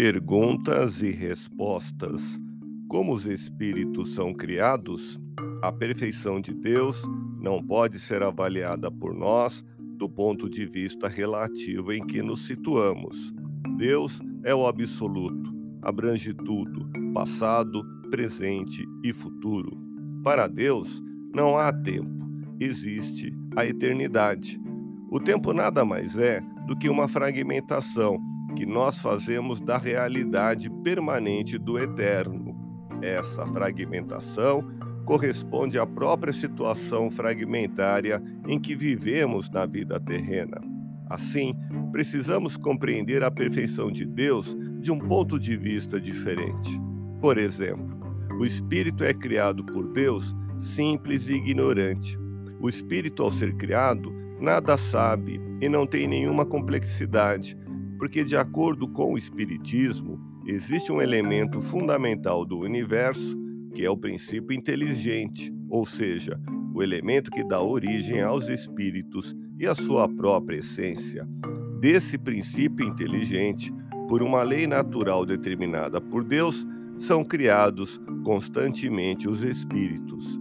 Perguntas e respostas. Como os espíritos são criados? A perfeição de Deus não pode ser avaliada por nós do ponto de vista relativo em que nos situamos. Deus é o absoluto, abrange tudo, passado, presente e futuro. Para Deus não há tempo, existe a eternidade. O tempo nada mais é do que uma fragmentação que nós fazemos da realidade permanente do eterno. Essa fragmentação corresponde à própria situação fragmentária em que vivemos na vida terrena. Assim, precisamos compreender a perfeição de Deus de um ponto de vista diferente. Por exemplo, o espírito é criado por Deus simples e ignorante. O espírito, ao ser criado, nada sabe e não tem nenhuma complexidade, porque, de acordo com o Espiritismo, existe um elemento fundamental do universo, que é o princípio inteligente, ou seja, o elemento que dá origem aos espíritos e à sua própria essência. Desse princípio inteligente, por uma lei natural determinada por Deus, são criados constantemente os espíritos.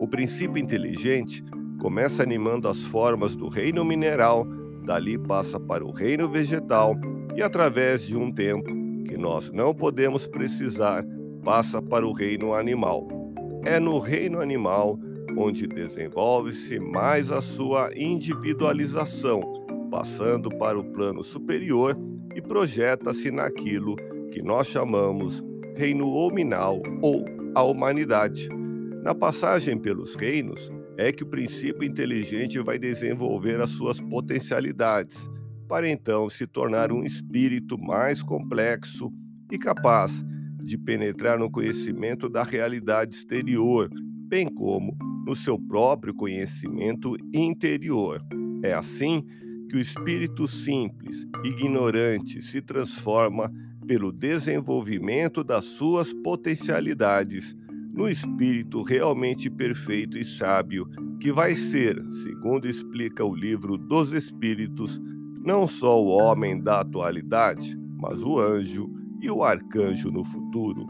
O princípio inteligente começa animando as formas do reino mineral dali passa para o reino vegetal e, através de um tempo que nós não podemos precisar, passa para o reino animal. É no reino animal onde desenvolve-se mais a sua individualização, passando para o plano superior e projeta-se naquilo que nós chamamos reino hominal ou a humanidade. Na passagem pelos reinos, é que o princípio inteligente vai desenvolver as suas potencialidades, para então se tornar um espírito mais complexo e capaz de penetrar no conhecimento da realidade exterior, bem como no seu próprio conhecimento interior. É assim que o espírito simples, ignorante, se transforma pelo desenvolvimento das suas potencialidades no espírito realmente perfeito e sábio, que vai ser, segundo explica o livro dos Espíritos, não só o homem da atualidade, mas o anjo e o arcanjo no futuro.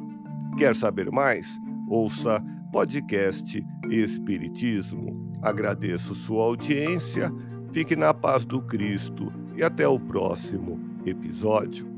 Quer saber mais? Ouça podcast Espiritismo. Agradeço sua audiência, fique na paz do Cristo e até o próximo episódio.